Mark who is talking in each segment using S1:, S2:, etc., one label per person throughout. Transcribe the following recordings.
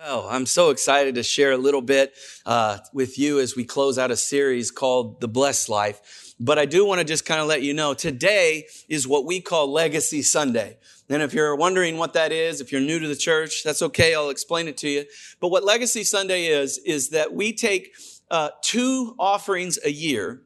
S1: Well, I'm so excited to share a little bit uh, with you as we close out a series called The Blessed Life. But I do want to just kind of let you know today is what we call Legacy Sunday. And if you're wondering what that is, if you're new to the church, that's okay. I'll explain it to you. But what Legacy Sunday is, is that we take uh, two offerings a year,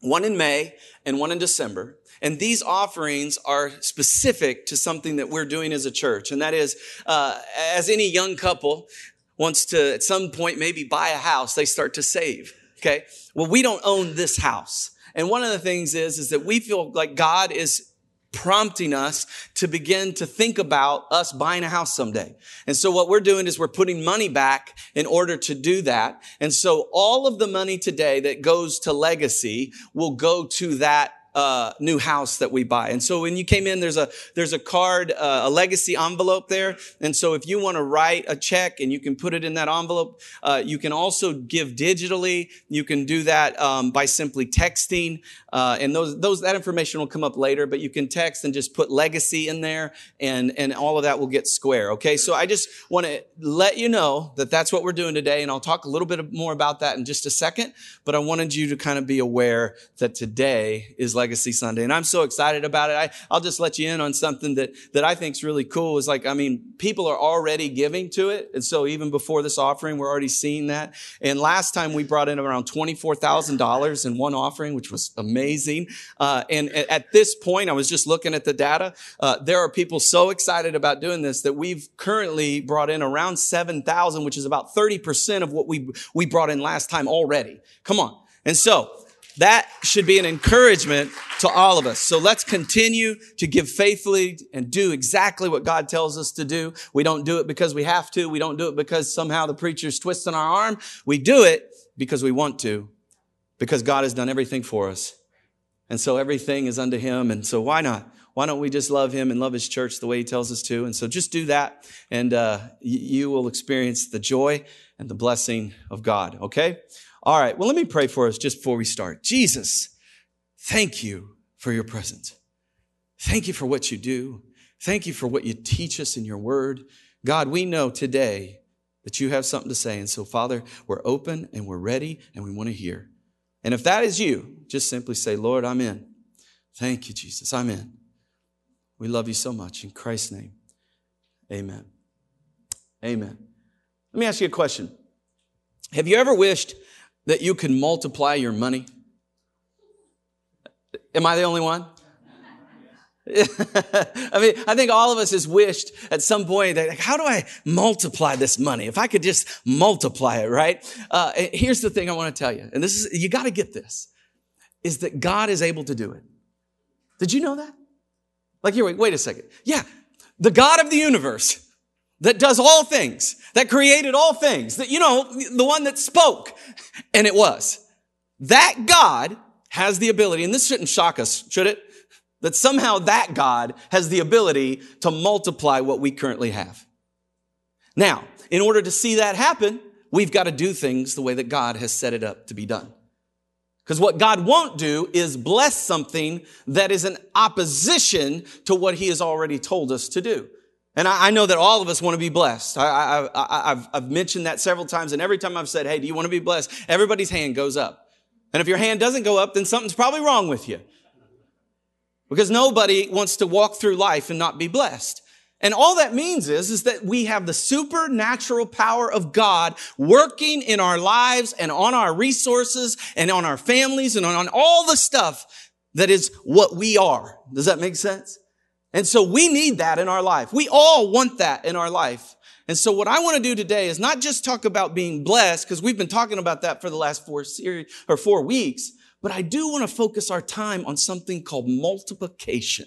S1: one in May and one in December. And these offerings are specific to something that we're doing as a church. And that is, uh, as any young couple wants to at some point maybe buy a house, they start to save. Okay. Well, we don't own this house. And one of the things is, is that we feel like God is prompting us to begin to think about us buying a house someday. And so what we're doing is we're putting money back in order to do that. And so all of the money today that goes to legacy will go to that uh, new house that we buy. And so when you came in, there's a there's a card, uh, a legacy envelope there. And so if you want to write a check and you can put it in that envelope, uh, you can also give digitally. You can do that um, by simply texting, uh, and those those that information will come up later. But you can text and just put legacy in there, and and all of that will get square. Okay, so I just want to let you know that that's what we're doing today, and I'll talk a little bit more about that in just a second. But I wanted you to kind of be aware that today is Legacy Sunday. And I'm so excited about it. I, I'll just let you in on something that, that I think is really cool is like, I mean, people are already giving to it. And so even before this offering, we're already seeing that. And last time we brought in around $24,000 in one offering, which was amazing. Uh, and at this point, I was just looking at the data. Uh, there are people so excited about doing this that we've currently brought in around 7,000, which is about 30% of what we, we brought in last time already. Come on. And so that should be an encouragement to all of us. So let's continue to give faithfully and do exactly what God tells us to do. We don't do it because we have to. We don't do it because somehow the preacher's twisting our arm. We do it because we want to, because God has done everything for us. And so everything is unto him. And so why not? Why don't we just love him and love his church the way he tells us to? And so just do that and uh, you will experience the joy and the blessing of God. Okay? All right, well, let me pray for us just before we start. Jesus, thank you for your presence. Thank you for what you do. Thank you for what you teach us in your word. God, we know today that you have something to say. And so, Father, we're open and we're ready and we want to hear. And if that is you, just simply say, Lord, I'm in. Thank you, Jesus. I'm in. We love you so much. In Christ's name, amen. Amen. Let me ask you a question. Have you ever wished that you can multiply your money? Am I the only one? I mean, I think all of us has wished at some point that, like, how do I multiply this money? If I could just multiply it, right? Uh, here's the thing I want to tell you, and this is, you got to get this, is that God is able to do it. Did you know that? Like, here, wait, wait a second. Yeah, the God of the universe that does all things, that created all things, that, you know, the one that spoke, and it was. That God has the ability, and this shouldn't shock us, should it? That somehow that God has the ability to multiply what we currently have. Now, in order to see that happen, we've got to do things the way that God has set it up to be done. Because what God won't do is bless something that is in opposition to what He has already told us to do. And I, know that all of us want to be blessed. I, have I've mentioned that several times, and every time I've said, hey, do you want to be blessed? Everybody's hand goes up. And if your hand doesn't go up, then something's probably wrong with you. Because nobody wants to walk through life and not be blessed. And all that means is, is that we have the supernatural power of God working in our lives and on our resources and on our families and on all the stuff that is what we are. Does that make sense? And so we need that in our life. We all want that in our life. And so what I want to do today is not just talk about being blessed, because we've been talking about that for the last four series or four weeks, but I do want to focus our time on something called multiplication.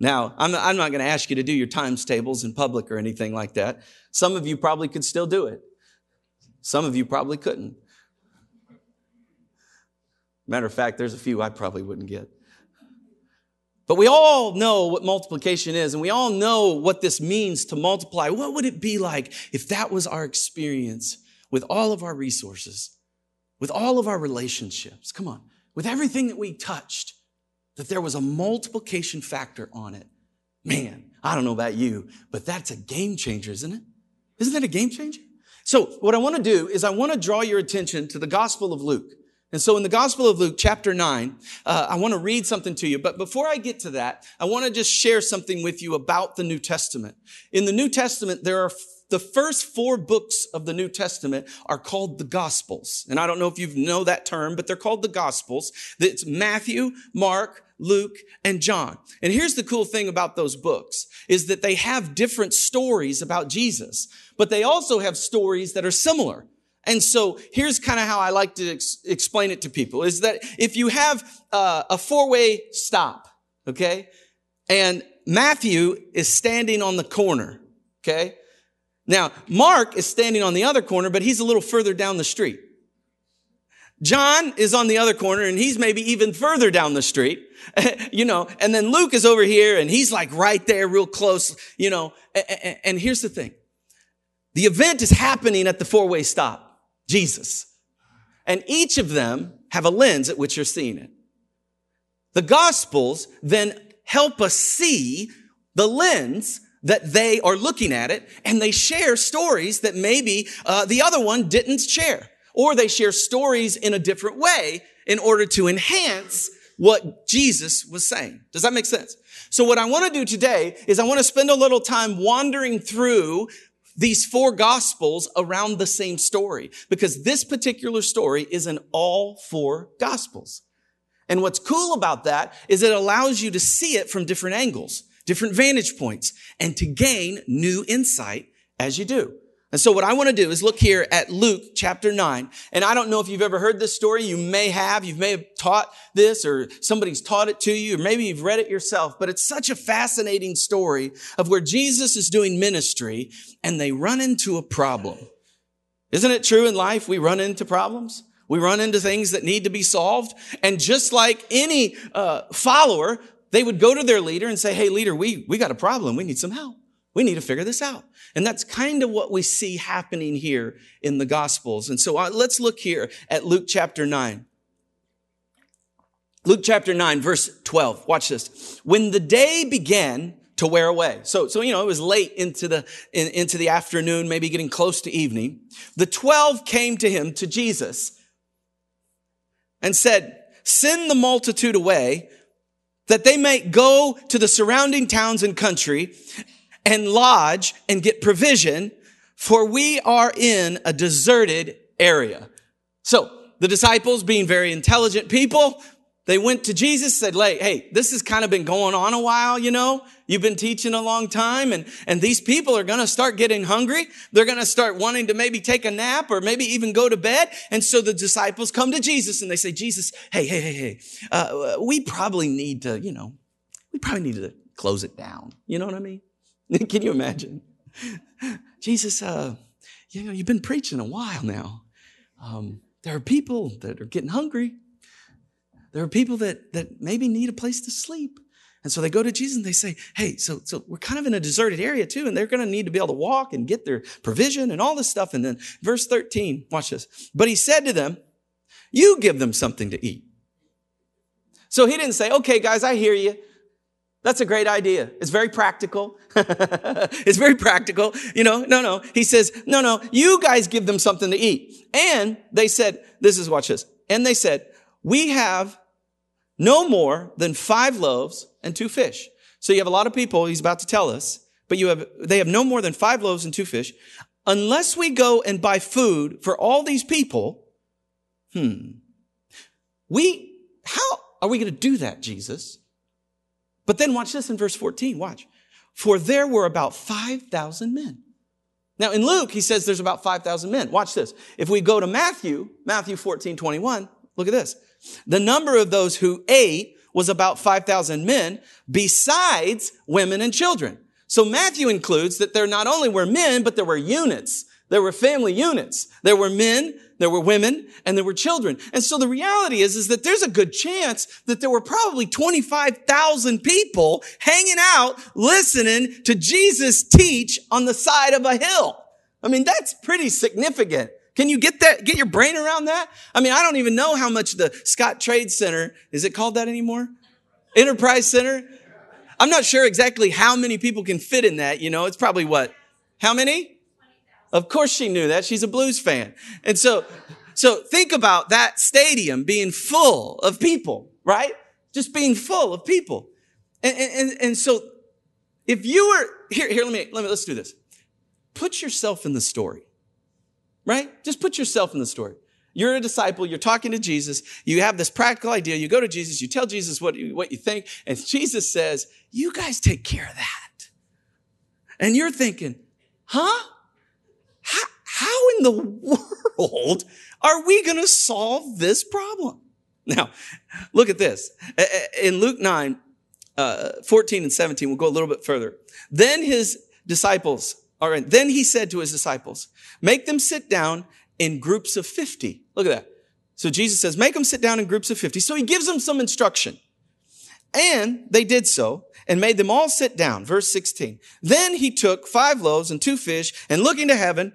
S1: Now, I'm I'm not going to ask you to do your times tables in public or anything like that. Some of you probably could still do it. Some of you probably couldn't. Matter of fact, there's a few I probably wouldn't get. But we all know what multiplication is, and we all know what this means to multiply. What would it be like if that was our experience with all of our resources, with all of our relationships? Come on, with everything that we touched, that there was a multiplication factor on it. Man, I don't know about you, but that's a game changer, isn't it? Isn't that a game changer? So what I want to do is I want to draw your attention to the Gospel of Luke. And so in the Gospel of Luke, chapter 9, uh, I want to read something to you. But before I get to that, I want to just share something with you about the New Testament. In the New Testament, there are the first four books of the New Testament are called the Gospels. And I don't know if you know that term, but they're called the Gospels. It's Matthew, Mark, Luke, and John. And here's the cool thing about those books is that they have different stories about Jesus, but they also have stories that are similar. And so here's kind of how I like to ex- explain it to people is that if you have uh, a four-way stop, okay, and Matthew is standing on the corner, okay? Now, Mark is standing on the other corner, but he's a little further down the street. John is on the other corner and he's maybe even further down the street, you know, and then Luke is over here and he's like right there real close, you know, and here's the thing. The event is happening at the four-way stop. Jesus. And each of them have a lens at which you're seeing it. The gospels then help us see the lens that they are looking at it and they share stories that maybe uh, the other one didn't share or they share stories in a different way in order to enhance what Jesus was saying. Does that make sense? So what I want to do today is I want to spend a little time wandering through these four gospels around the same story because this particular story is in all four gospels. And what's cool about that is it allows you to see it from different angles, different vantage points, and to gain new insight as you do. And so what I want to do is look here at Luke chapter 9. And I don't know if you've ever heard this story. You may have. You may have taught this or somebody's taught it to you or maybe you've read it yourself. But it's such a fascinating story of where Jesus is doing ministry and they run into a problem. Isn't it true in life? We run into problems. We run into things that need to be solved. And just like any uh, follower, they would go to their leader and say, Hey, leader, we, we got a problem. We need some help. We need to figure this out. And that's kind of what we see happening here in the Gospels. And so uh, let's look here at Luke chapter 9. Luke chapter 9, verse 12. Watch this. When the day began to wear away. So, so, you know, it was late into the, in, into the afternoon, maybe getting close to evening. The 12 came to him, to Jesus, and said, send the multitude away that they may go to the surrounding towns and country and lodge and get provision, for we are in a deserted area. So the disciples, being very intelligent people, they went to Jesus, said, hey, this has kind of been going on a while, you know? You've been teaching a long time and, and these people are going to start getting hungry. They're going to start wanting to maybe take a nap or maybe even go to bed. And so the disciples come to Jesus and they say, Jesus, hey, hey, hey, hey, uh, we probably need to, you know, we probably need to close it down. You know what I mean? Can you imagine? Jesus, uh, you know, you've been preaching a while now. Um, there are people that are getting hungry. There are people that, that maybe need a place to sleep. And so they go to Jesus and they say, Hey, so, so we're kind of in a deserted area too, and they're going to need to be able to walk and get their provision and all this stuff. And then verse 13, watch this. But he said to them, You give them something to eat. So he didn't say, Okay, guys, I hear you. That's a great idea. It's very practical. it's very practical. You know, no, no. He says, no, no, you guys give them something to eat. And they said, this is, watch this. And they said, we have no more than five loaves and two fish. So you have a lot of people, he's about to tell us, but you have, they have no more than five loaves and two fish. Unless we go and buy food for all these people, hmm, we, how are we going to do that, Jesus? But then watch this in verse 14. Watch. For there were about 5,000 men. Now in Luke, he says there's about 5,000 men. Watch this. If we go to Matthew, Matthew 14, 21, look at this. The number of those who ate was about 5,000 men besides women and children. So Matthew includes that there not only were men, but there were units. There were family units. There were men, there were women and there were children. And so the reality is, is that there's a good chance that there were probably 25,000 people hanging out, listening to Jesus teach on the side of a hill. I mean, that's pretty significant. Can you get that, get your brain around that? I mean, I don't even know how much the Scottrade Center, is it called that anymore? Enterprise Center? I'm not sure exactly how many people can fit in that, you know, it's probably what? How many? Of course she knew that. She's a blues fan. And so, so think about that stadium being full of people, right? Just being full of people. And, and, and so if you were, here, here, let me, let me, let's do this. Put yourself in the story, right? Just put yourself in the story. You're a disciple. You're talking to Jesus. You have this practical idea. You go to Jesus. You tell Jesus what what you think. And Jesus says, you guys take care of that. And you're thinking, huh? How, in the world are we going to solve this problem? Now, look at this. In Luke 9, uh, 14 and 17, we'll go a little bit further. Then his disciples, all right, then he said to his disciples, make them sit down in groups of 50. Look at that. So Jesus says, make them sit down in groups of 50. So he gives them some instruction. And they did so and made them all sit down. Verse 16. Then he took five loaves and two fish and looking to heaven,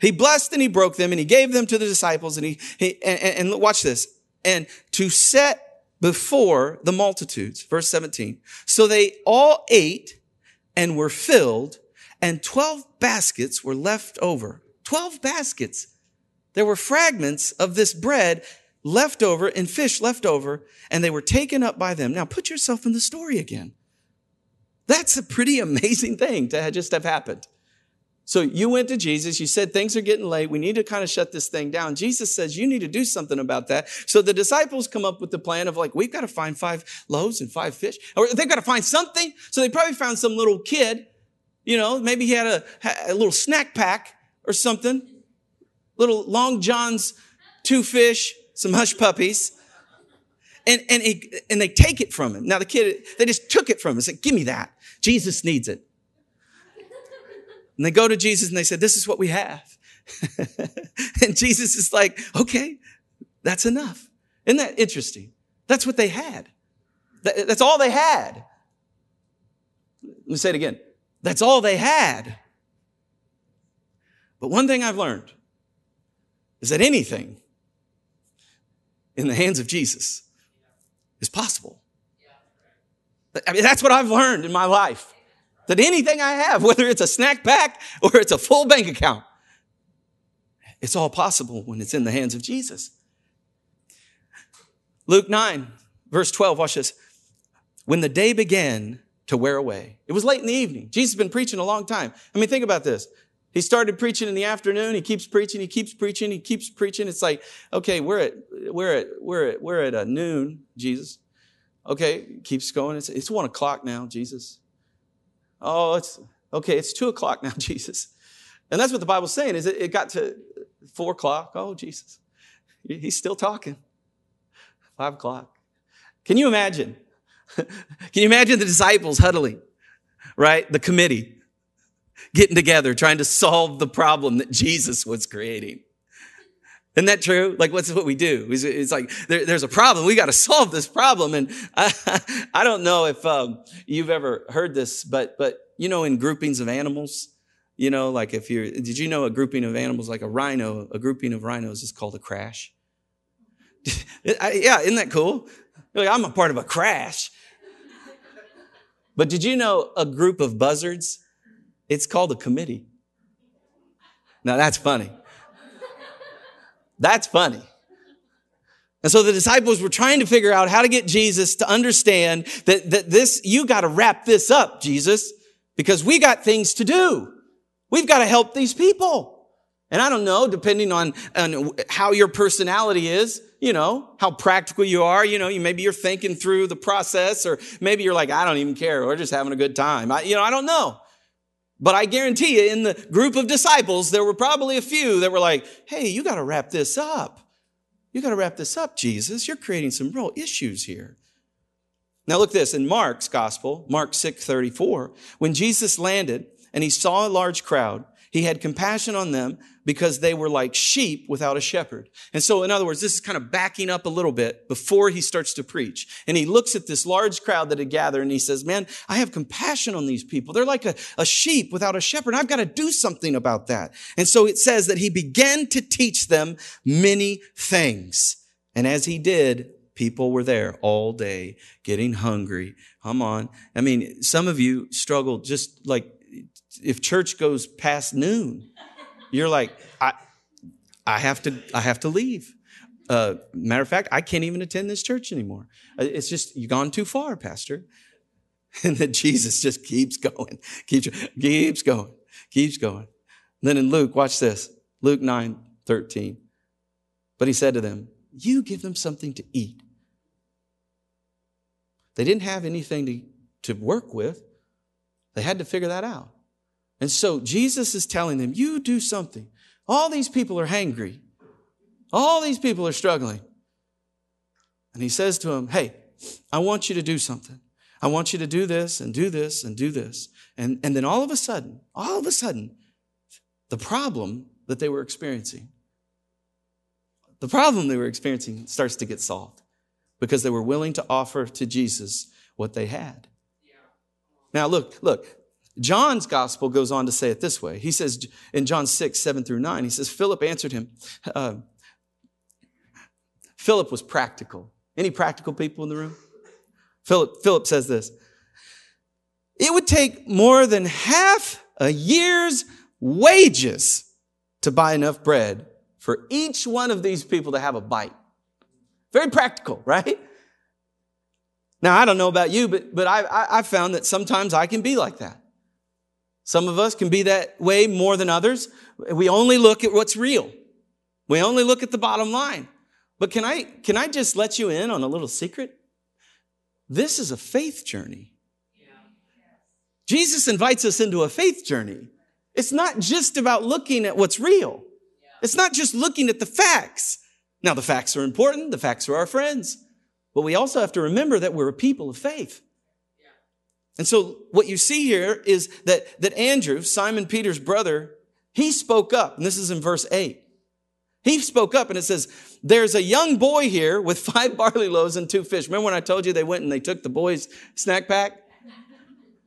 S1: he blessed and he broke them and he gave them to the disciples and he, he and, and watch this. And to set before the multitudes. Verse 17. So they all ate and were filled and 12 baskets were left over. 12 baskets. There were fragments of this bread left over and fish left over, and they were taken up by them. Now put yourself in the story again. That's a pretty amazing thing to just have happened. So you went to Jesus, you said things are getting late, we need to kind of shut this thing down. Jesus says you need to do something about that. So the disciples come up with the plan of like, we've got to find five loaves and five fish, or they've got to find something. So they probably found some little kid, you know, maybe he had a, a little snack pack or something, little Long John's two fish, some hush puppies. And, and, and they take it from him. Now the kid, they just took it from him and said, give me that. Jesus needs it. And they go to Jesus and they said, This is what we have. and Jesus is like, Okay, that's enough. Isn't that interesting? That's what they had. That's all they had. Let me say it again. That's all they had. But one thing I've learned is that anything in the hands of Jesus is possible. I mean, that's what I've learned in my life that anything I have, whether it's a snack pack or it's a full bank account, it's all possible when it's in the hands of Jesus. Luke 9, verse 12, watch this. When the day began to wear away, it was late in the evening. Jesus has been preaching a long time. I mean, think about this. He started preaching in the afternoon. He keeps preaching. He keeps preaching. He keeps preaching. It's like, okay, we're at, we're at, we're at, we're at a noon, Jesus. Okay, keeps going. It's, it's one o'clock now, Jesus. Oh, it's okay, it's two o'clock now, Jesus. And that's what the Bible's saying, is it, it got to four o'clock. Oh, Jesus. He's still talking. Five o'clock. Can you imagine? Can you imagine the disciples huddling, right? The committee getting together, trying to solve the problem that Jesus was creating. Isn't that true? Like, what's what we do? It's, it's like there, there's a problem. We got to solve this problem. And I, I don't know if um, you've ever heard this, but but you know, in groupings of animals, you know, like if you're, did you know a grouping of animals like a rhino? A grouping of rhinos is called a crash. yeah, isn't that cool? Like, I'm a part of a crash. But did you know a group of buzzards? It's called a committee. Now that's funny. That's funny. And so the disciples were trying to figure out how to get Jesus to understand that, that this, you got to wrap this up, Jesus, because we got things to do. We've got to help these people. And I don't know, depending on, on how your personality is, you know, how practical you are, you know, you, maybe you're thinking through the process or maybe you're like, I don't even care. We're just having a good time. I, you know, I don't know. But I guarantee you, in the group of disciples, there were probably a few that were like, hey, you got to wrap this up. You got to wrap this up, Jesus. You're creating some real issues here. Now look this in Mark's gospel, Mark 6 34, when Jesus landed and he saw a large crowd, he had compassion on them because they were like sheep without a shepherd. And so, in other words, this is kind of backing up a little bit before he starts to preach. And he looks at this large crowd that had gathered and he says, man, I have compassion on these people. They're like a, a sheep without a shepherd. I've got to do something about that. And so it says that he began to teach them many things. And as he did, people were there all day getting hungry. Come on. I mean, some of you struggle just like if church goes past noon. you're like, I, I have to, I have to leave. Uh, matter of fact, I can't even attend this church anymore. Uh, it's just, you've gone too far, Pastor. And then Jesus just keeps going, keeps, keeps going, keeps going. then in Luke, watch this Luke 9 13. But he said to them, You give them something to eat. They didn't have anything to, to work with, they had to figure that out. And so Jesus is telling them, You do something. All these people are hangry, all these people are struggling. And he says to them, Hey, I want you to do something. I want you to do this and do this and do this. And, and then all of a sudden, all of a sudden, the problem that they were experiencing, the problem they were experiencing starts to get solved because they were willing to offer to Jesus what they had. Now, look, look, John's gospel goes on to say it this way. He says in John 6, 7 through 9, he says, Philip answered him. Uh, Philip was practical. Any practical people in the room? Philip, Philip says this. It would take more than half a year's wages to buy enough bread for each one of these people to have a bite. Very practical, right? Now, I don't know about you, but, but I, I, I found that sometimes I can be like that. Some of us can be that way more than others. We only look at what's real. We only look at the bottom line. But can I, can I just let you in on a little secret? This is a faith journey. Jesus invites us into a faith journey. It's not just about looking at what's real. It's not just looking at the facts. Now, the facts are important. The facts are our friends. But we also have to remember that we're a people of faith. And so what you see here is that, that Andrew, Simon Peter's brother, he spoke up. And this is in verse 8. He spoke up and it says, There's a young boy here with five barley loaves and two fish. Remember when I told you they went and they took the boy's snack pack?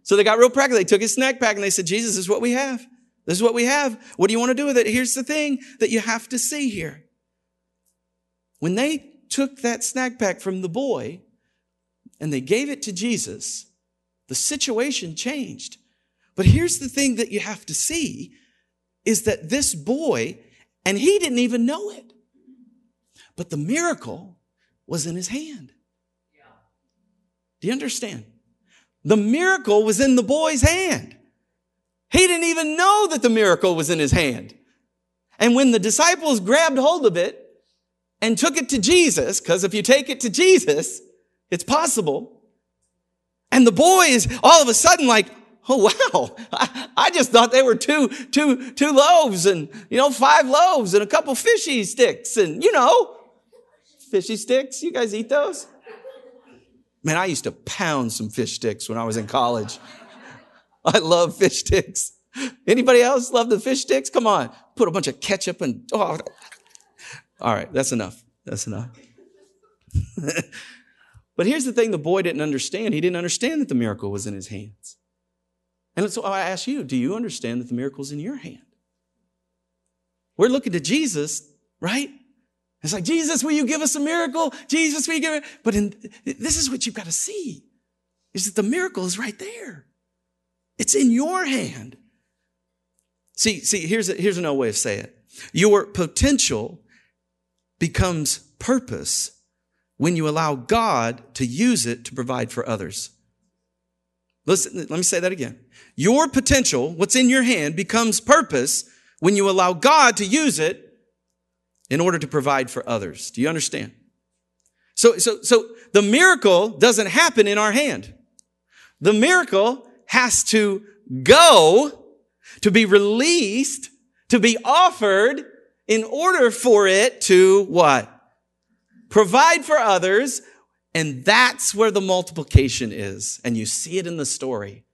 S1: So they got real practical. They took his snack pack and they said, Jesus, this is what we have. This is what we have. What do you want to do with it? Here's the thing that you have to see here. When they took that snack pack from the boy and they gave it to Jesus, the situation changed. But here's the thing that you have to see is that this boy and he didn't even know it. But the miracle was in his hand. Do you understand? The miracle was in the boy's hand. He didn't even know that the miracle was in his hand. And when the disciples grabbed hold of it and took it to Jesus, because if you take it to Jesus, it's possible. And the boy is all of a sudden like, oh wow, I, I, just thought they were two, two, two loaves and, you know, five loaves and a couple fishy sticks and, you know, fishy sticks. You guys eat those? Man, I used to pound some fish sticks when I was in college. I love fish sticks. Anybody else love the fish sticks? Come on, put a bunch of ketchup and, oh. All right, that's enough. That's enough. but here's the thing the boy didn't understand. He didn't understand that the miracle was in his hands. And so I ask you, do you understand that the miracle's in your hand? We're looking to Jesus, right? It's like, Jesus, will you give us a miracle? Jesus, will you give it? But in, this is what you've got to see, is that the miracle is right there. It's in your hand. See, see, here's, a, here's another way of saying it. Your potential becomes purpose when you allow God to use it to provide for others. Listen, let me say that again. Your potential, what's in your hand, becomes purpose when you allow God to use it in order to provide for others. Do you understand? So, so, so the miracle doesn't happen in our hand. The miracle has to go to be released, to be offered in order for it to what? Provide for others and that's where the multiplication is. And you see it in the story.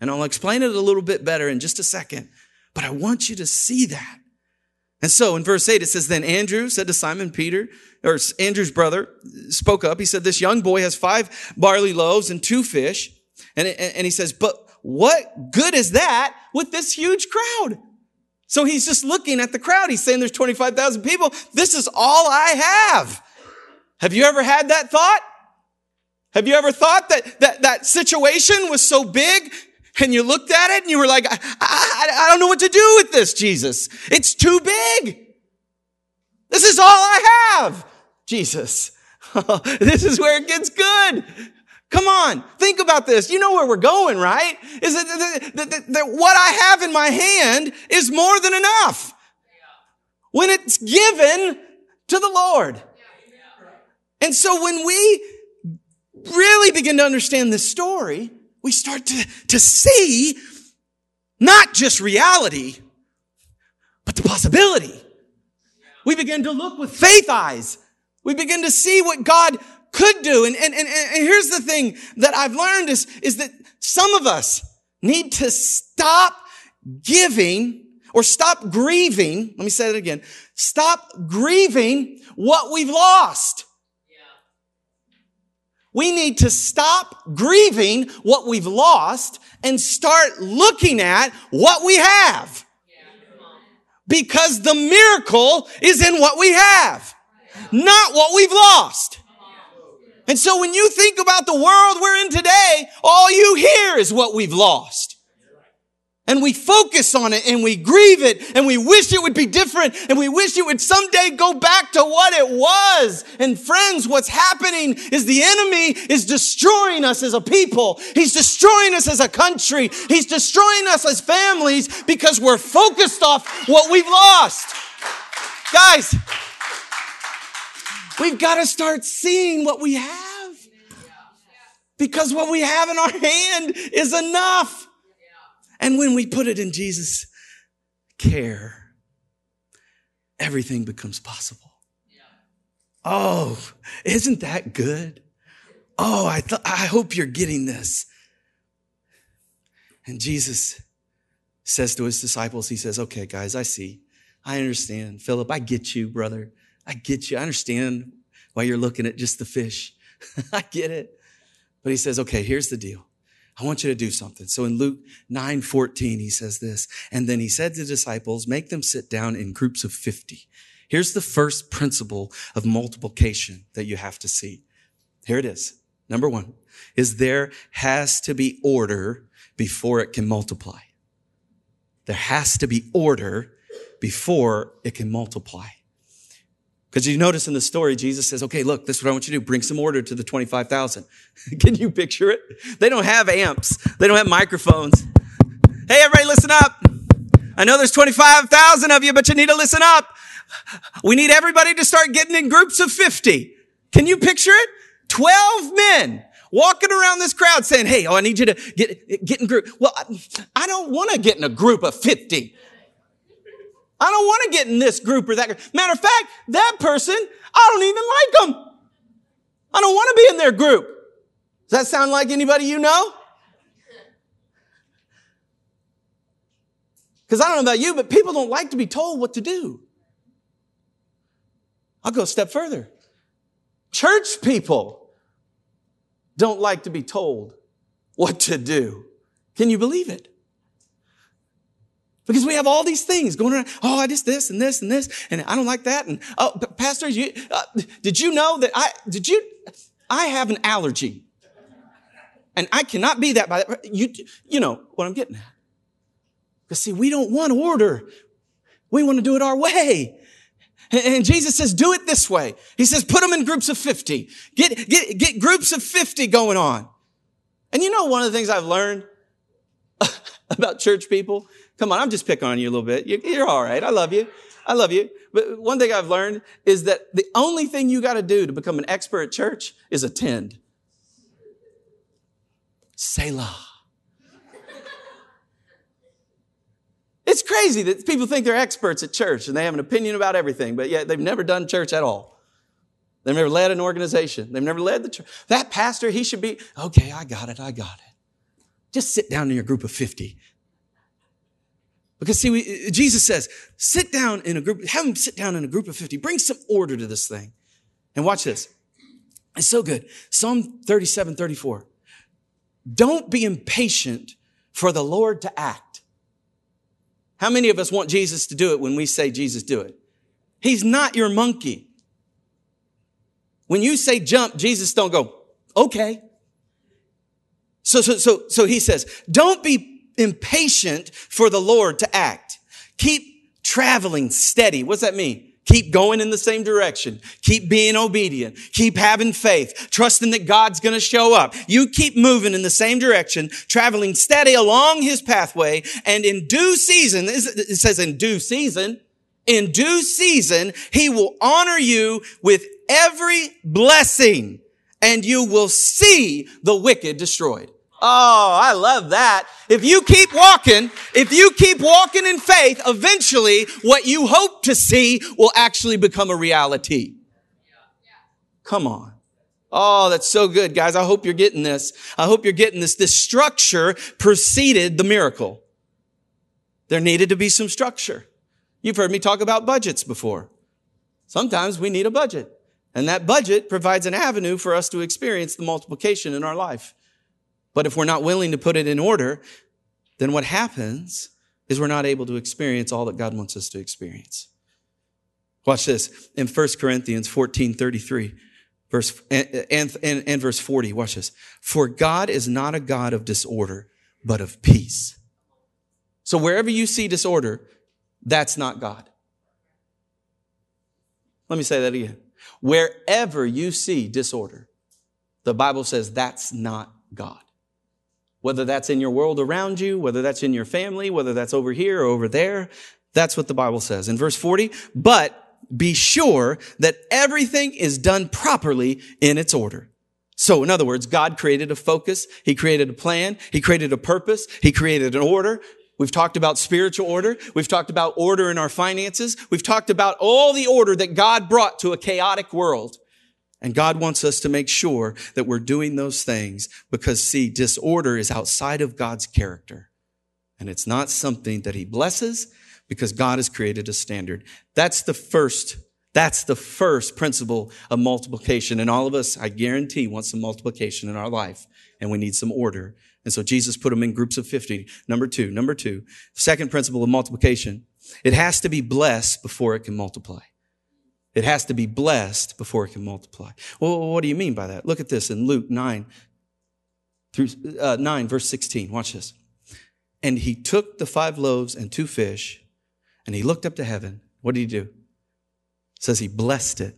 S1: And I'll explain it a little bit better in just a second. But I want you to see that. And so in verse 8, it says, Then Andrew said to Simon Peter, or Andrew's brother, spoke up. He said, This young boy has five barley loaves and two fish. And, and he says, But what good is that with this huge crowd? So he's just looking at the crowd. He's saying there's 25,000 people. This is all I have. Have you ever had that thought? Have you ever thought that, that that situation was so big? and you looked at it and you were like, I, I, I don't know what to do with this, Jesus. It's too big. This is all I have, Jesus. this is where it gets good. Come on, think about this. You know where we're going, right? Is that, that, that, that what I have in my hand is more than enough when it's given to the Lord. And so when we really begin to understand this story, we start to, to see not just reality, but the possibility. We begin to look with faith eyes. We begin to see what God could do. And, and, and, and here's the thing that I've learned is, is that some of us need to stop giving or stop grieving. Let me say it again. Stop grieving what we've lost. We need to stop grieving what we've lost and start looking at what we have. Because the miracle is in what we have, not what we've lost. And so when you think about the world we're in today, all you hear is what we've lost. And we focus on it and we grieve it and we wish it would be different and we wish it would someday go back to what it was. And friends, what's happening is the enemy is destroying us as a people. He's destroying us as a country. He's destroying us as families because we're focused off what we've lost. Guys, we've got to start seeing what we have because what we have in our hand is enough. And when we put it in Jesus' care, everything becomes possible. Oh, isn't that good? Oh, I th- I hope you're getting this. And Jesus says to his disciples, he says, okay, guys, I see. I understand. Philip, I get you, brother. I get you. I understand why you're looking at just the fish. I get it. But he says, okay, here's the deal. I want you to do something. So in Luke 9 14, he says this. And then he said to the disciples, make them sit down in groups of 50. Here's the first principle of multiplication that you have to see. Here it is. Number one is there has to be order before it can multiply. There has to be order before it can multiply. Because you notice in the story, Jesus says, okay, look, this is what I want you to do. Bring some order to the 25,000. Can you picture it? They don't have amps. They don't have microphones. Hey, everybody, listen up. I know there's 25,000 of you, but you need to listen up. We need everybody to start getting in groups of 50. Can you picture it? 12 men walking around this crowd saying, Hey, oh, I need you to get, get in group. Well, I don't want to get in a group of 50. I don't want to get in this group or that group. Matter of fact, that person, I don't even like them. I don't want to be in their group. Does that sound like anybody you know? Because I don't know about you, but people don't like to be told what to do. I'll go a step further. Church people don't like to be told what to do. Can you believe it? Because we have all these things going on. Oh, I just this and this and this, and I don't like that. And oh, pastor, you uh, did you know that I did you? I have an allergy, and I cannot be that by that. You you know what I'm getting at? Because see, we don't want order. We want to do it our way. And Jesus says, do it this way. He says, put them in groups of 50. Get, get, get groups of 50 going on. And you know, one of the things I've learned about church people Come on, I'm just picking on you a little bit. You're all right. I love you. I love you. But one thing I've learned is that the only thing you got to do to become an expert at church is attend. Selah. It's crazy that people think they're experts at church and they have an opinion about everything, but yet they've never done church at all. They've never led an organization. They've never led the church. That pastor, he should be, okay, I got it. I got it. Just sit down in your group of 50. Because see, we, Jesus says, sit down in a group, have them sit down in a group of 50. Bring some order to this thing. And watch this. It's so good. Psalm 37, 34. Don't be impatient for the Lord to act. How many of us want Jesus to do it when we say Jesus do it? He's not your monkey. When you say jump, Jesus don't go, okay. So, so, so, so he says, don't be impatient for the Lord to act. Keep traveling steady. What's that mean? Keep going in the same direction. Keep being obedient. Keep having faith, trusting that God's going to show up. You keep moving in the same direction, traveling steady along his pathway. And in due season, it says in due season, in due season, he will honor you with every blessing and you will see the wicked destroyed. Oh, I love that. If you keep walking, if you keep walking in faith, eventually what you hope to see will actually become a reality. Come on. Oh, that's so good, guys. I hope you're getting this. I hope you're getting this. This structure preceded the miracle. There needed to be some structure. You've heard me talk about budgets before. Sometimes we need a budget. And that budget provides an avenue for us to experience the multiplication in our life. But if we're not willing to put it in order, then what happens is we're not able to experience all that God wants us to experience. Watch this in 1 Corinthians 14 33, verse, and, and, and, and verse 40. Watch this. For God is not a God of disorder, but of peace. So wherever you see disorder, that's not God. Let me say that again. Wherever you see disorder, the Bible says that's not God. Whether that's in your world around you, whether that's in your family, whether that's over here or over there, that's what the Bible says. In verse 40, but be sure that everything is done properly in its order. So in other words, God created a focus. He created a plan. He created a purpose. He created an order. We've talked about spiritual order. We've talked about order in our finances. We've talked about all the order that God brought to a chaotic world. And God wants us to make sure that we're doing those things because see, disorder is outside of God's character. And it's not something that he blesses because God has created a standard. That's the first, that's the first principle of multiplication. And all of us, I guarantee, want some multiplication in our life and we need some order. And so Jesus put them in groups of 50. Number two, number two, second principle of multiplication. It has to be blessed before it can multiply. It has to be blessed before it can multiply. Well, what do you mean by that? Look at this in Luke 9 through uh, 9 verse 16. Watch this. And he took the five loaves and two fish and he looked up to heaven. What did he do? It says he blessed it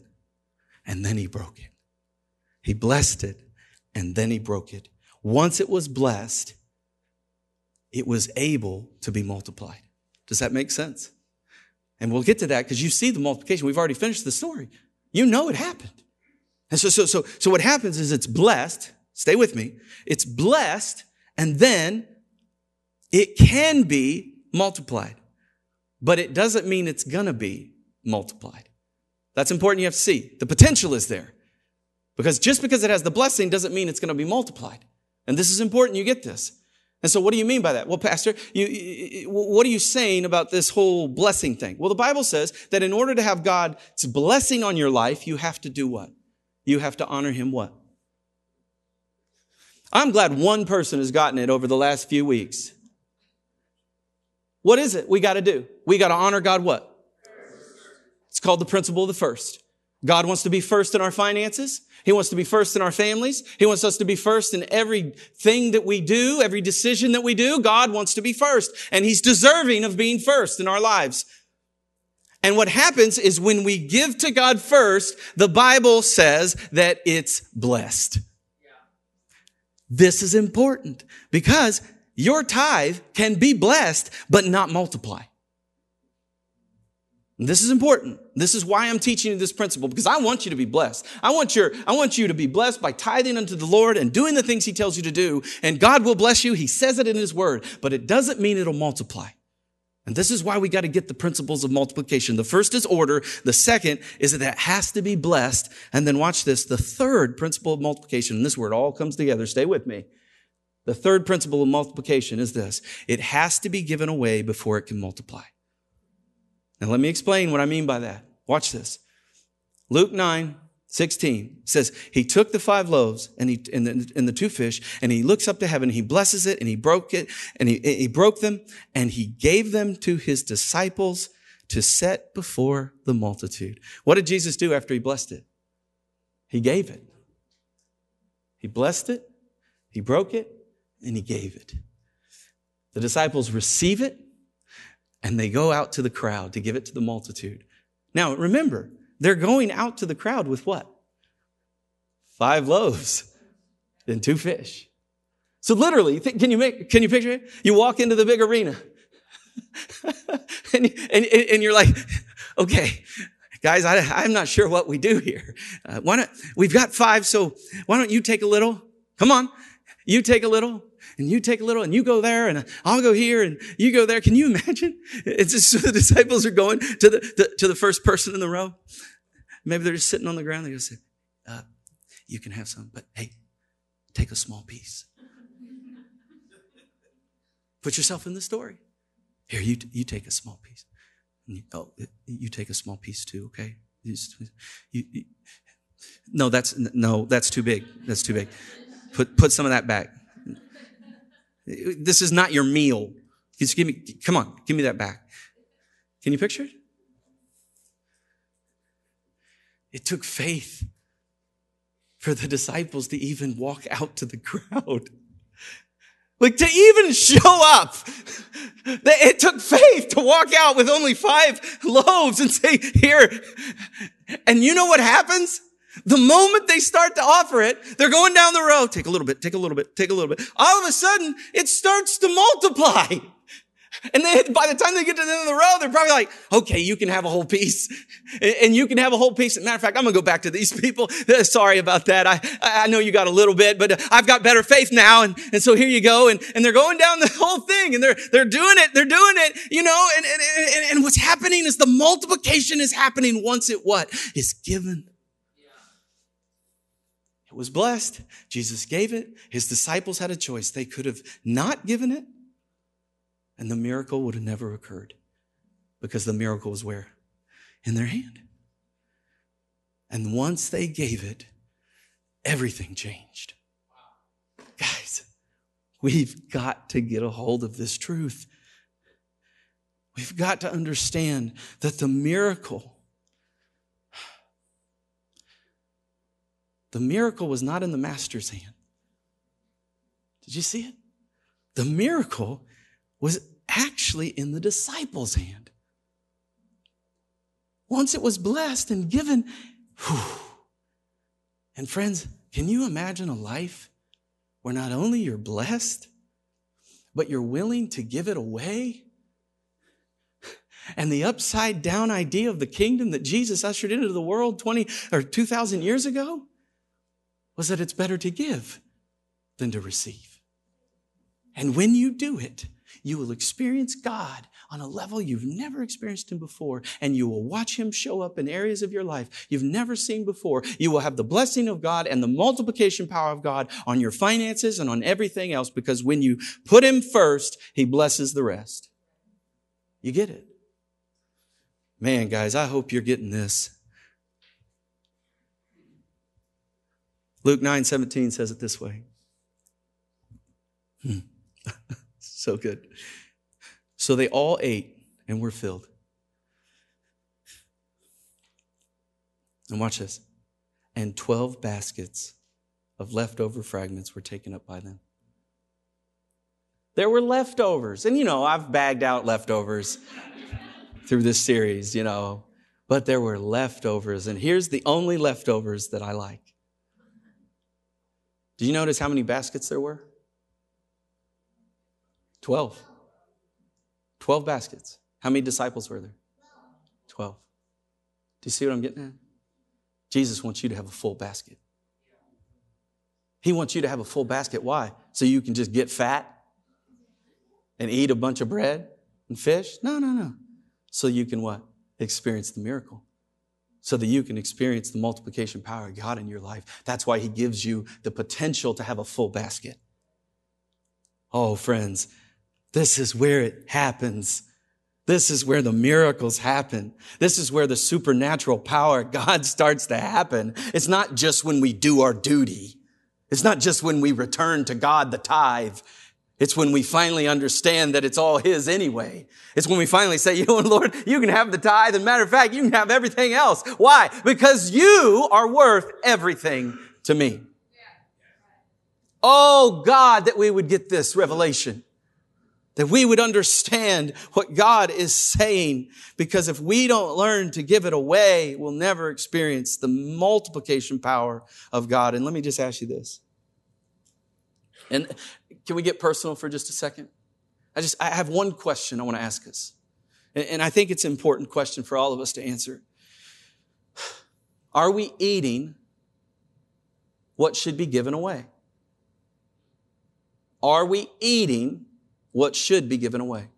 S1: and then he broke it. He blessed it and then he broke it. Once it was blessed, it was able to be multiplied. Does that make sense? And we'll get to that because you see the multiplication. We've already finished the story. You know it happened. And so, so, so, so what happens is it's blessed. Stay with me. It's blessed and then it can be multiplied, but it doesn't mean it's going to be multiplied. That's important. You have to see the potential is there because just because it has the blessing doesn't mean it's going to be multiplied. And this is important. You get this. And so, what do you mean by that? Well, Pastor, you, you, what are you saying about this whole blessing thing? Well, the Bible says that in order to have God's blessing on your life, you have to do what? You have to honor Him what? I'm glad one person has gotten it over the last few weeks. What is it we got to do? We got to honor God what? It's called the principle of the first. God wants to be first in our finances. He wants to be first in our families. He wants us to be first in everything that we do, every decision that we do. God wants to be first and he's deserving of being first in our lives. And what happens is when we give to God first, the Bible says that it's blessed. This is important because your tithe can be blessed, but not multiply. This is important. This is why I'm teaching you this principle because I want you to be blessed. I want your, I want you to be blessed by tithing unto the Lord and doing the things he tells you to do. And God will bless you. He says it in his word, but it doesn't mean it'll multiply. And this is why we got to get the principles of multiplication. The first is order. The second is that it has to be blessed. And then watch this. The third principle of multiplication, and this word all comes together. Stay with me. The third principle of multiplication is this. It has to be given away before it can multiply. And let me explain what I mean by that. Watch this. Luke 9, 16 says, He took the five loaves and, he, and, the, and the two fish, and he looks up to heaven, he blesses it, and he broke it, and he, he broke them, and he gave them to his disciples to set before the multitude. What did Jesus do after he blessed it? He gave it. He blessed it, he broke it, and he gave it. The disciples receive it and they go out to the crowd to give it to the multitude. Now, remember, they're going out to the crowd with what? Five loaves and two fish. So literally, can you make, can you picture it? You walk into the big arena and, and, and you're like, okay, guys, I, I'm not sure what we do here. Uh, why not, we've got five, so why don't you take a little? Come on. You take a little and you take a little and you go there and I'll go here and you go there. Can you imagine? It's just so the disciples are going to the, the, to the first person in the row. Maybe they're just sitting on the ground. They go say, uh, you can have some, but hey, take a small piece. Put yourself in the story. Here, you, you take a small piece. Oh, you take a small piece too, okay? You, you, no, that's no, that's too big. That's too big. Put put some of that back. This is not your meal. Just give me, come on, give me that back. Can you picture it? It took faith for the disciples to even walk out to the crowd. Like to even show up. It took faith to walk out with only five loaves and say, here. And you know what happens? The moment they start to offer it, they're going down the road. Take a little bit, take a little bit, take a little bit. All of a sudden, it starts to multiply. And then by the time they get to the end of the road, they're probably like, okay, you can have a whole piece. And you can have a whole piece. matter of fact, I'm going to go back to these people. Sorry about that. I, I know you got a little bit, but I've got better faith now. And, and so here you go. And, and they're going down the whole thing and they're, they're doing it. They're doing it, you know, and, and, and, and what's happening is the multiplication is happening once it what is given. It was blessed. Jesus gave it. His disciples had a choice. They could have not given it and the miracle would have never occurred because the miracle was where? In their hand. And once they gave it, everything changed. Guys, we've got to get a hold of this truth. We've got to understand that the miracle, the miracle was not in the master's hand. Did you see it? The miracle was actually in the disciples' hand. Once it was blessed and given, whew. and friends, can you imagine a life where not only you're blessed, but you're willing to give it away? And the upside down idea of the kingdom that Jesus ushered into the world 20 or 2,000 years ago was that it's better to give than to receive. And when you do it, you will experience God on a level you've never experienced Him before, and you will watch Him show up in areas of your life you've never seen before. You will have the blessing of God and the multiplication power of God on your finances and on everything else because when you put Him first, He blesses the rest. You get it? Man, guys, I hope you're getting this. Luke 9 17 says it this way. Hmm. So good. So they all ate and were filled. And watch this. And 12 baskets of leftover fragments were taken up by them. There were leftovers. And you know, I've bagged out leftovers through this series, you know, but there were leftovers. And here's the only leftovers that I like. Do you notice how many baskets there were? 12. 12 baskets. How many disciples were there? 12. Do you see what I'm getting at? Jesus wants you to have a full basket. He wants you to have a full basket. Why? So you can just get fat and eat a bunch of bread and fish? No, no, no. So you can what? Experience the miracle. So that you can experience the multiplication power of God in your life. That's why He gives you the potential to have a full basket. Oh, friends, this is where it happens. This is where the miracles happen. This is where the supernatural power of God starts to happen. It's not just when we do our duty. It's not just when we return to God the tithe. It's when we finally understand that it's all His anyway. It's when we finally say, you know Lord, you can have the tithe. And matter of fact, you can have everything else. Why? Because you are worth everything to me. Oh God, that we would get this revelation. That we would understand what God is saying. Because if we don't learn to give it away, we'll never experience the multiplication power of God. And let me just ask you this. And can we get personal for just a second? I just, I have one question I want to ask us. And I think it's an important question for all of us to answer. Are we eating what should be given away? Are we eating what should be given away?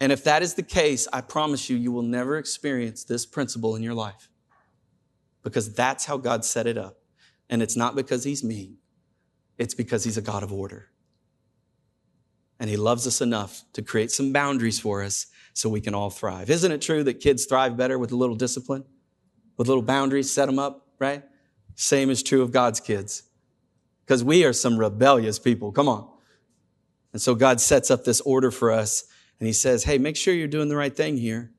S1: And if that is the case, I promise you, you will never experience this principle in your life because that's how God set it up. And it's not because He's mean, it's because He's a God of order. And He loves us enough to create some boundaries for us so we can all thrive. Isn't it true that kids thrive better with a little discipline, with little boundaries, set them up, right? Same is true of God's kids because we are some rebellious people. Come on. And so God sets up this order for us and he says, Hey, make sure you're doing the right thing here.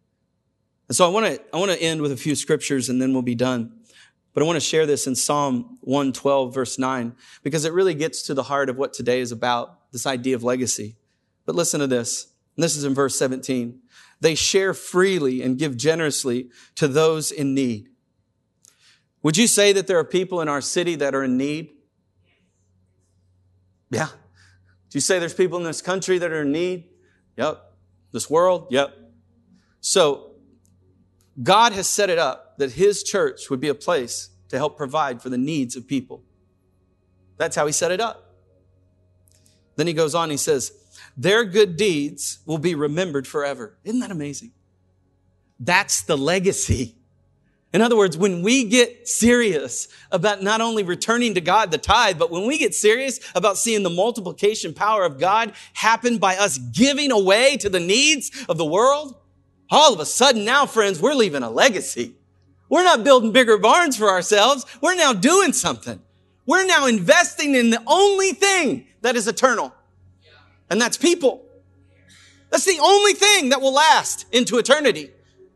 S1: And so I want to, I want to end with a few scriptures and then we'll be done. But I want to share this in Psalm 112 verse 9 because it really gets to the heart of what today is about, this idea of legacy. But listen to this. And this is in verse 17. They share freely and give generously to those in need. Would you say that there are people in our city that are in need? Yeah. Do you say there's people in this country that are in need? Yep. This world? Yep. So, God has set it up that His church would be a place to help provide for the needs of people. That's how He set it up. Then He goes on, He says, Their good deeds will be remembered forever. Isn't that amazing? That's the legacy in other words, when we get serious about not only returning to God the tithe, but when we get serious about seeing the multiplication power of God happen by us giving away to the needs of the world, all of a sudden now, friends, we're leaving a legacy. We're not building bigger barns for ourselves. We're now doing something. We're now investing in the only thing that is eternal. And that's people. That's the only thing that will last into eternity.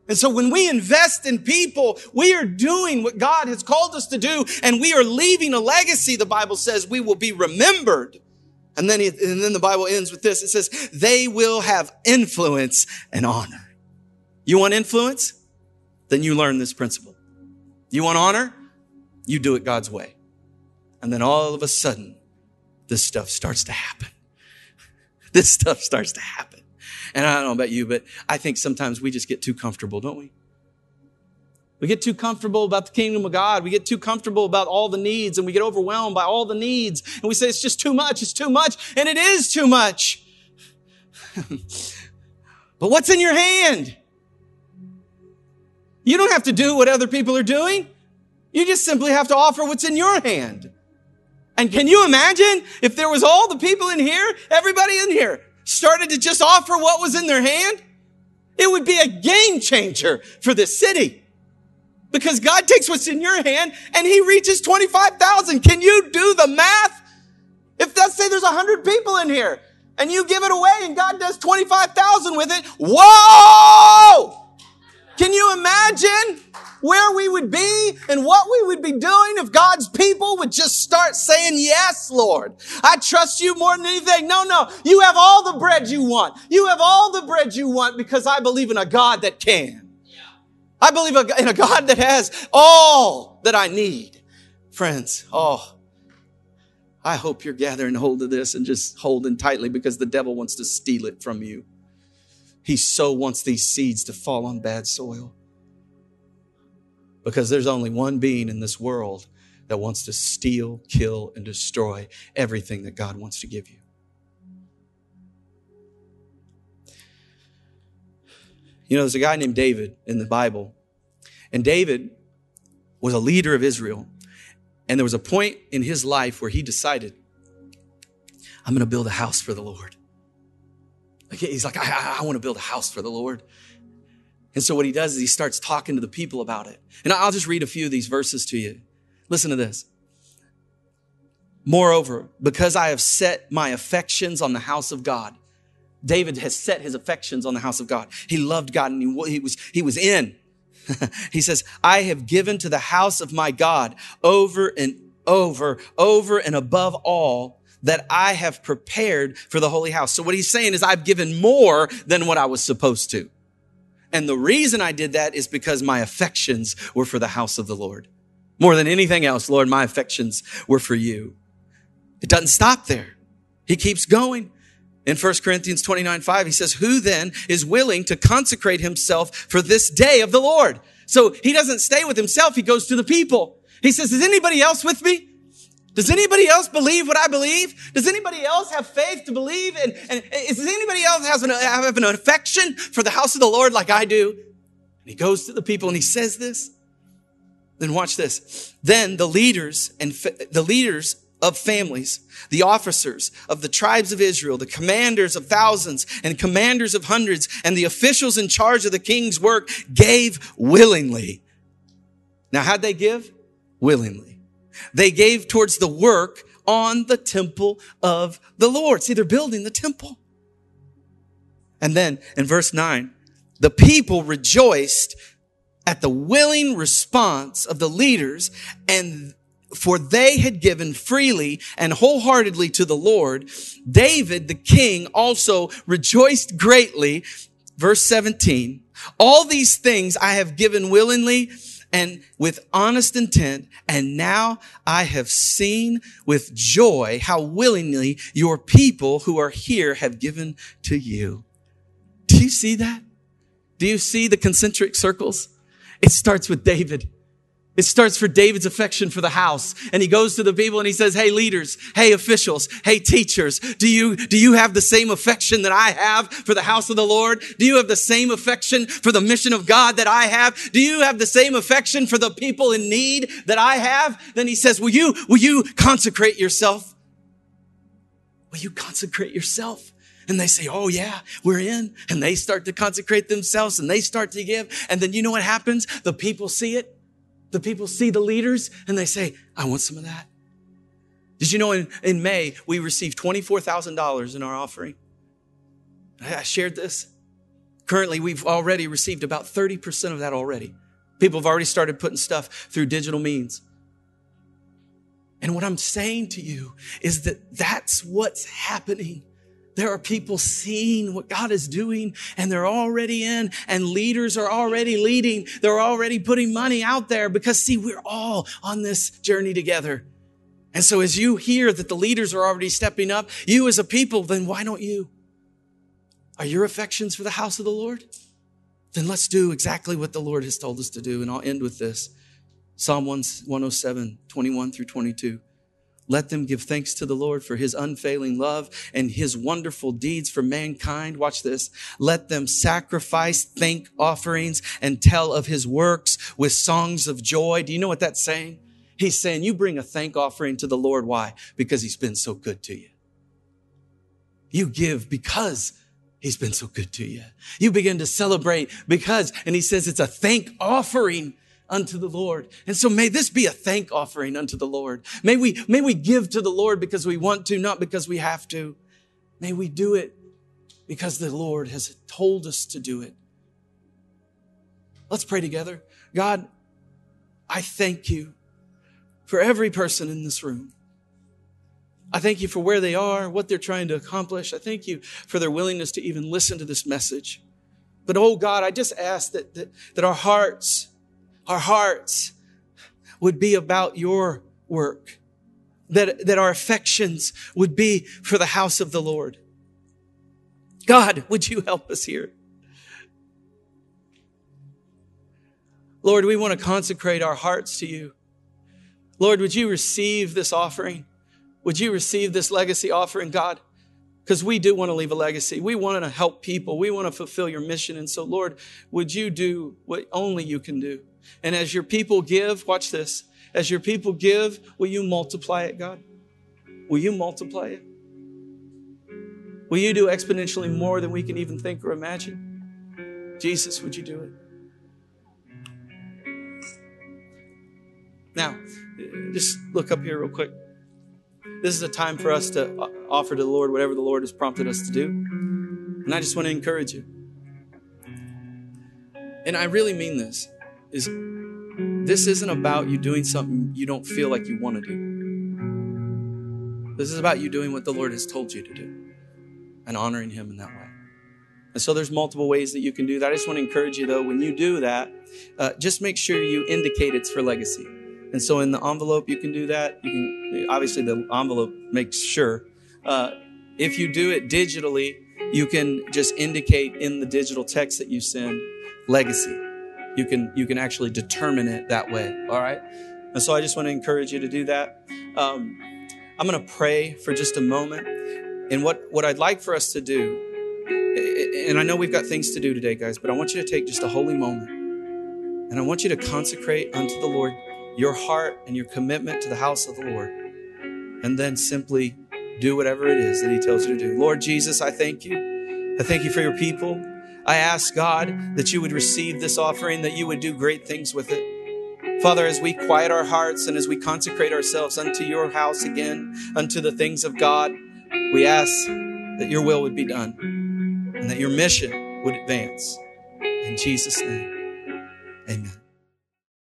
S1: And so when we invest in people, we are doing what God has called us to do and we are leaving a legacy. The Bible says we will be remembered. And then, and then the Bible ends with this. It says they will have influence and honor. You want influence? Then you learn this principle. You want honor? You do it God's way. And then all of a sudden, this stuff starts to happen. This stuff starts to happen. And I don't know about you, but I think sometimes we just get too comfortable, don't we? We get too comfortable about the kingdom of God. We get too comfortable about all the needs and we get overwhelmed by all the needs. And we say, it's just too much. It's too much. And it is too much. but what's in your hand? You don't have to do what other people are doing. You just simply have to offer what's in your hand. And can you imagine if there was all the people in here, everybody in here, started to just offer what was in their hand, it would be a game changer for this city. Because God takes what's in your hand and he reaches 25,000. Can you do the math? If let's say there's 100 people in here and you give it away and God does 25,000 with it, whoa! Can you imagine where we would be and what we would be doing if God's people would just start saying, yes, Lord, I trust you more than anything. No, no, you have all the bread you want. You have all the bread you want because I believe in a God that can. I believe in a God that has all that I need. Friends, oh, I hope you're gathering hold of this and just holding tightly because the devil wants to steal it from you. He so wants these seeds to fall on bad soil. Because there's only one being in this world that wants to steal, kill, and destroy everything that God wants to give you. You know, there's a guy named David in the Bible, and David was a leader of Israel. And there was a point in his life where he decided, I'm going to build a house for the Lord. He's like, I, I, want to build a house for the Lord. And so what he does is he starts talking to the people about it. And I'll just read a few of these verses to you. Listen to this. Moreover, because I have set my affections on the house of God. David has set his affections on the house of God. He loved God and he, he was, he was in. he says, I have given to the house of my God over and over, over and above all that I have prepared for the holy house. So what he's saying is I've given more than what I was supposed to. And the reason I did that is because my affections were for the house of the Lord. More than anything else, Lord, my affections were for you. It doesn't stop there. He keeps going. In 1 Corinthians 29, 5, he says, who then is willing to consecrate himself for this day of the Lord? So he doesn't stay with himself. He goes to the people. He says, is anybody else with me? Does anybody else believe what I believe? Does anybody else have faith to believe? And, and is anybody else has an, have an affection for the house of the Lord like I do? And he goes to the people and he says this. Then watch this. Then the leaders and fa- the leaders of families, the officers of the tribes of Israel, the commanders of thousands and commanders of hundreds, and the officials in charge of the king's work gave willingly. Now, how'd they give? Willingly. They gave towards the work on the temple of the Lord. See, they're building the temple. And then in verse nine, the people rejoiced at the willing response of the leaders and for they had given freely and wholeheartedly to the Lord. David, the king, also rejoiced greatly. Verse 17, all these things I have given willingly and with honest intent. And now I have seen with joy how willingly your people who are here have given to you. Do you see that? Do you see the concentric circles? It starts with David. It starts for David's affection for the house. And he goes to the people and he says, Hey, leaders, hey, officials, hey, teachers, do you, do you have the same affection that I have for the house of the Lord? Do you have the same affection for the mission of God that I have? Do you have the same affection for the people in need that I have? Then he says, Will you, will you consecrate yourself? Will you consecrate yourself? And they say, Oh yeah, we're in. And they start to consecrate themselves and they start to give. And then you know what happens? The people see it the people see the leaders and they say, I want some of that. Did you know in, in May, we received $24,000 in our offering? I shared this. Currently, we've already received about 30% of that already. People have already started putting stuff through digital means. And what I'm saying to you is that that's what's happening there are people seeing what God is doing and they're already in and leaders are already leading. They're already putting money out there because see, we're all on this journey together. And so as you hear that the leaders are already stepping up, you as a people, then why don't you? Are your affections for the house of the Lord? Then let's do exactly what the Lord has told us to do. And I'll end with this. Psalm 107, 21 through 22. Let them give thanks to the Lord for his unfailing love and his wonderful deeds for mankind. Watch this. Let them sacrifice thank offerings and tell of his works with songs of joy. Do you know what that's saying? He's saying you bring a thank offering to the Lord. Why? Because he's been so good to you. You give because he's been so good to you. You begin to celebrate because, and he says it's a thank offering unto the Lord. And so may this be a thank offering unto the Lord. May we, may we give to the Lord because we want to, not because we have to. May we do it because the Lord has told us to do it. Let's pray together. God, I thank you for every person in this room. I thank you for where they are, what they're trying to accomplish. I thank you for their willingness to even listen to this message. But oh God, I just ask that, that, that our hearts our hearts would be about your work, that, that our affections would be for the house of the Lord. God, would you help us here? Lord, we want to consecrate our hearts to you. Lord, would you receive this offering? Would you receive this legacy offering, God? Because we do want to leave a legacy. We want to help people. We want to fulfill your mission. And so, Lord, would you do what only you can do? And as your people give, watch this. As your people give, will you multiply it, God? Will you multiply it? Will you do exponentially more than we can even think or imagine? Jesus, would you do it? Now, just look up here real quick. This is a time for us to offer to the Lord whatever the Lord has prompted us to do. And I just want to encourage you. And I really mean this is this isn't about you doing something you don't feel like you want to do. This is about you doing what the Lord has told you to do and honoring Him in that way. And so there's multiple ways that you can do that. I just want to encourage you, though, when you do that, uh, just make sure you indicate it's for legacy. And so in the envelope, you can do that. You can obviously the envelope makes sure. Uh, if you do it digitally, you can just indicate in the digital text that you send legacy. You can you can actually determine it that way. All right. And so I just want to encourage you to do that. Um, I'm going to pray for just a moment. And what what I'd like for us to do and I know we've got things to do today, guys, but I want you to take just a holy moment. And I want you to consecrate unto the Lord your heart and your commitment to the house of the Lord. And then simply do whatever it is that He tells you to do. Lord Jesus, I thank you. I thank you for your people. I ask God that you would receive this offering, that you would do great things with it. Father, as we quiet our hearts and as we consecrate ourselves unto your house again, unto the things of God, we ask that your will would be done and that your mission would advance. In Jesus' name, amen.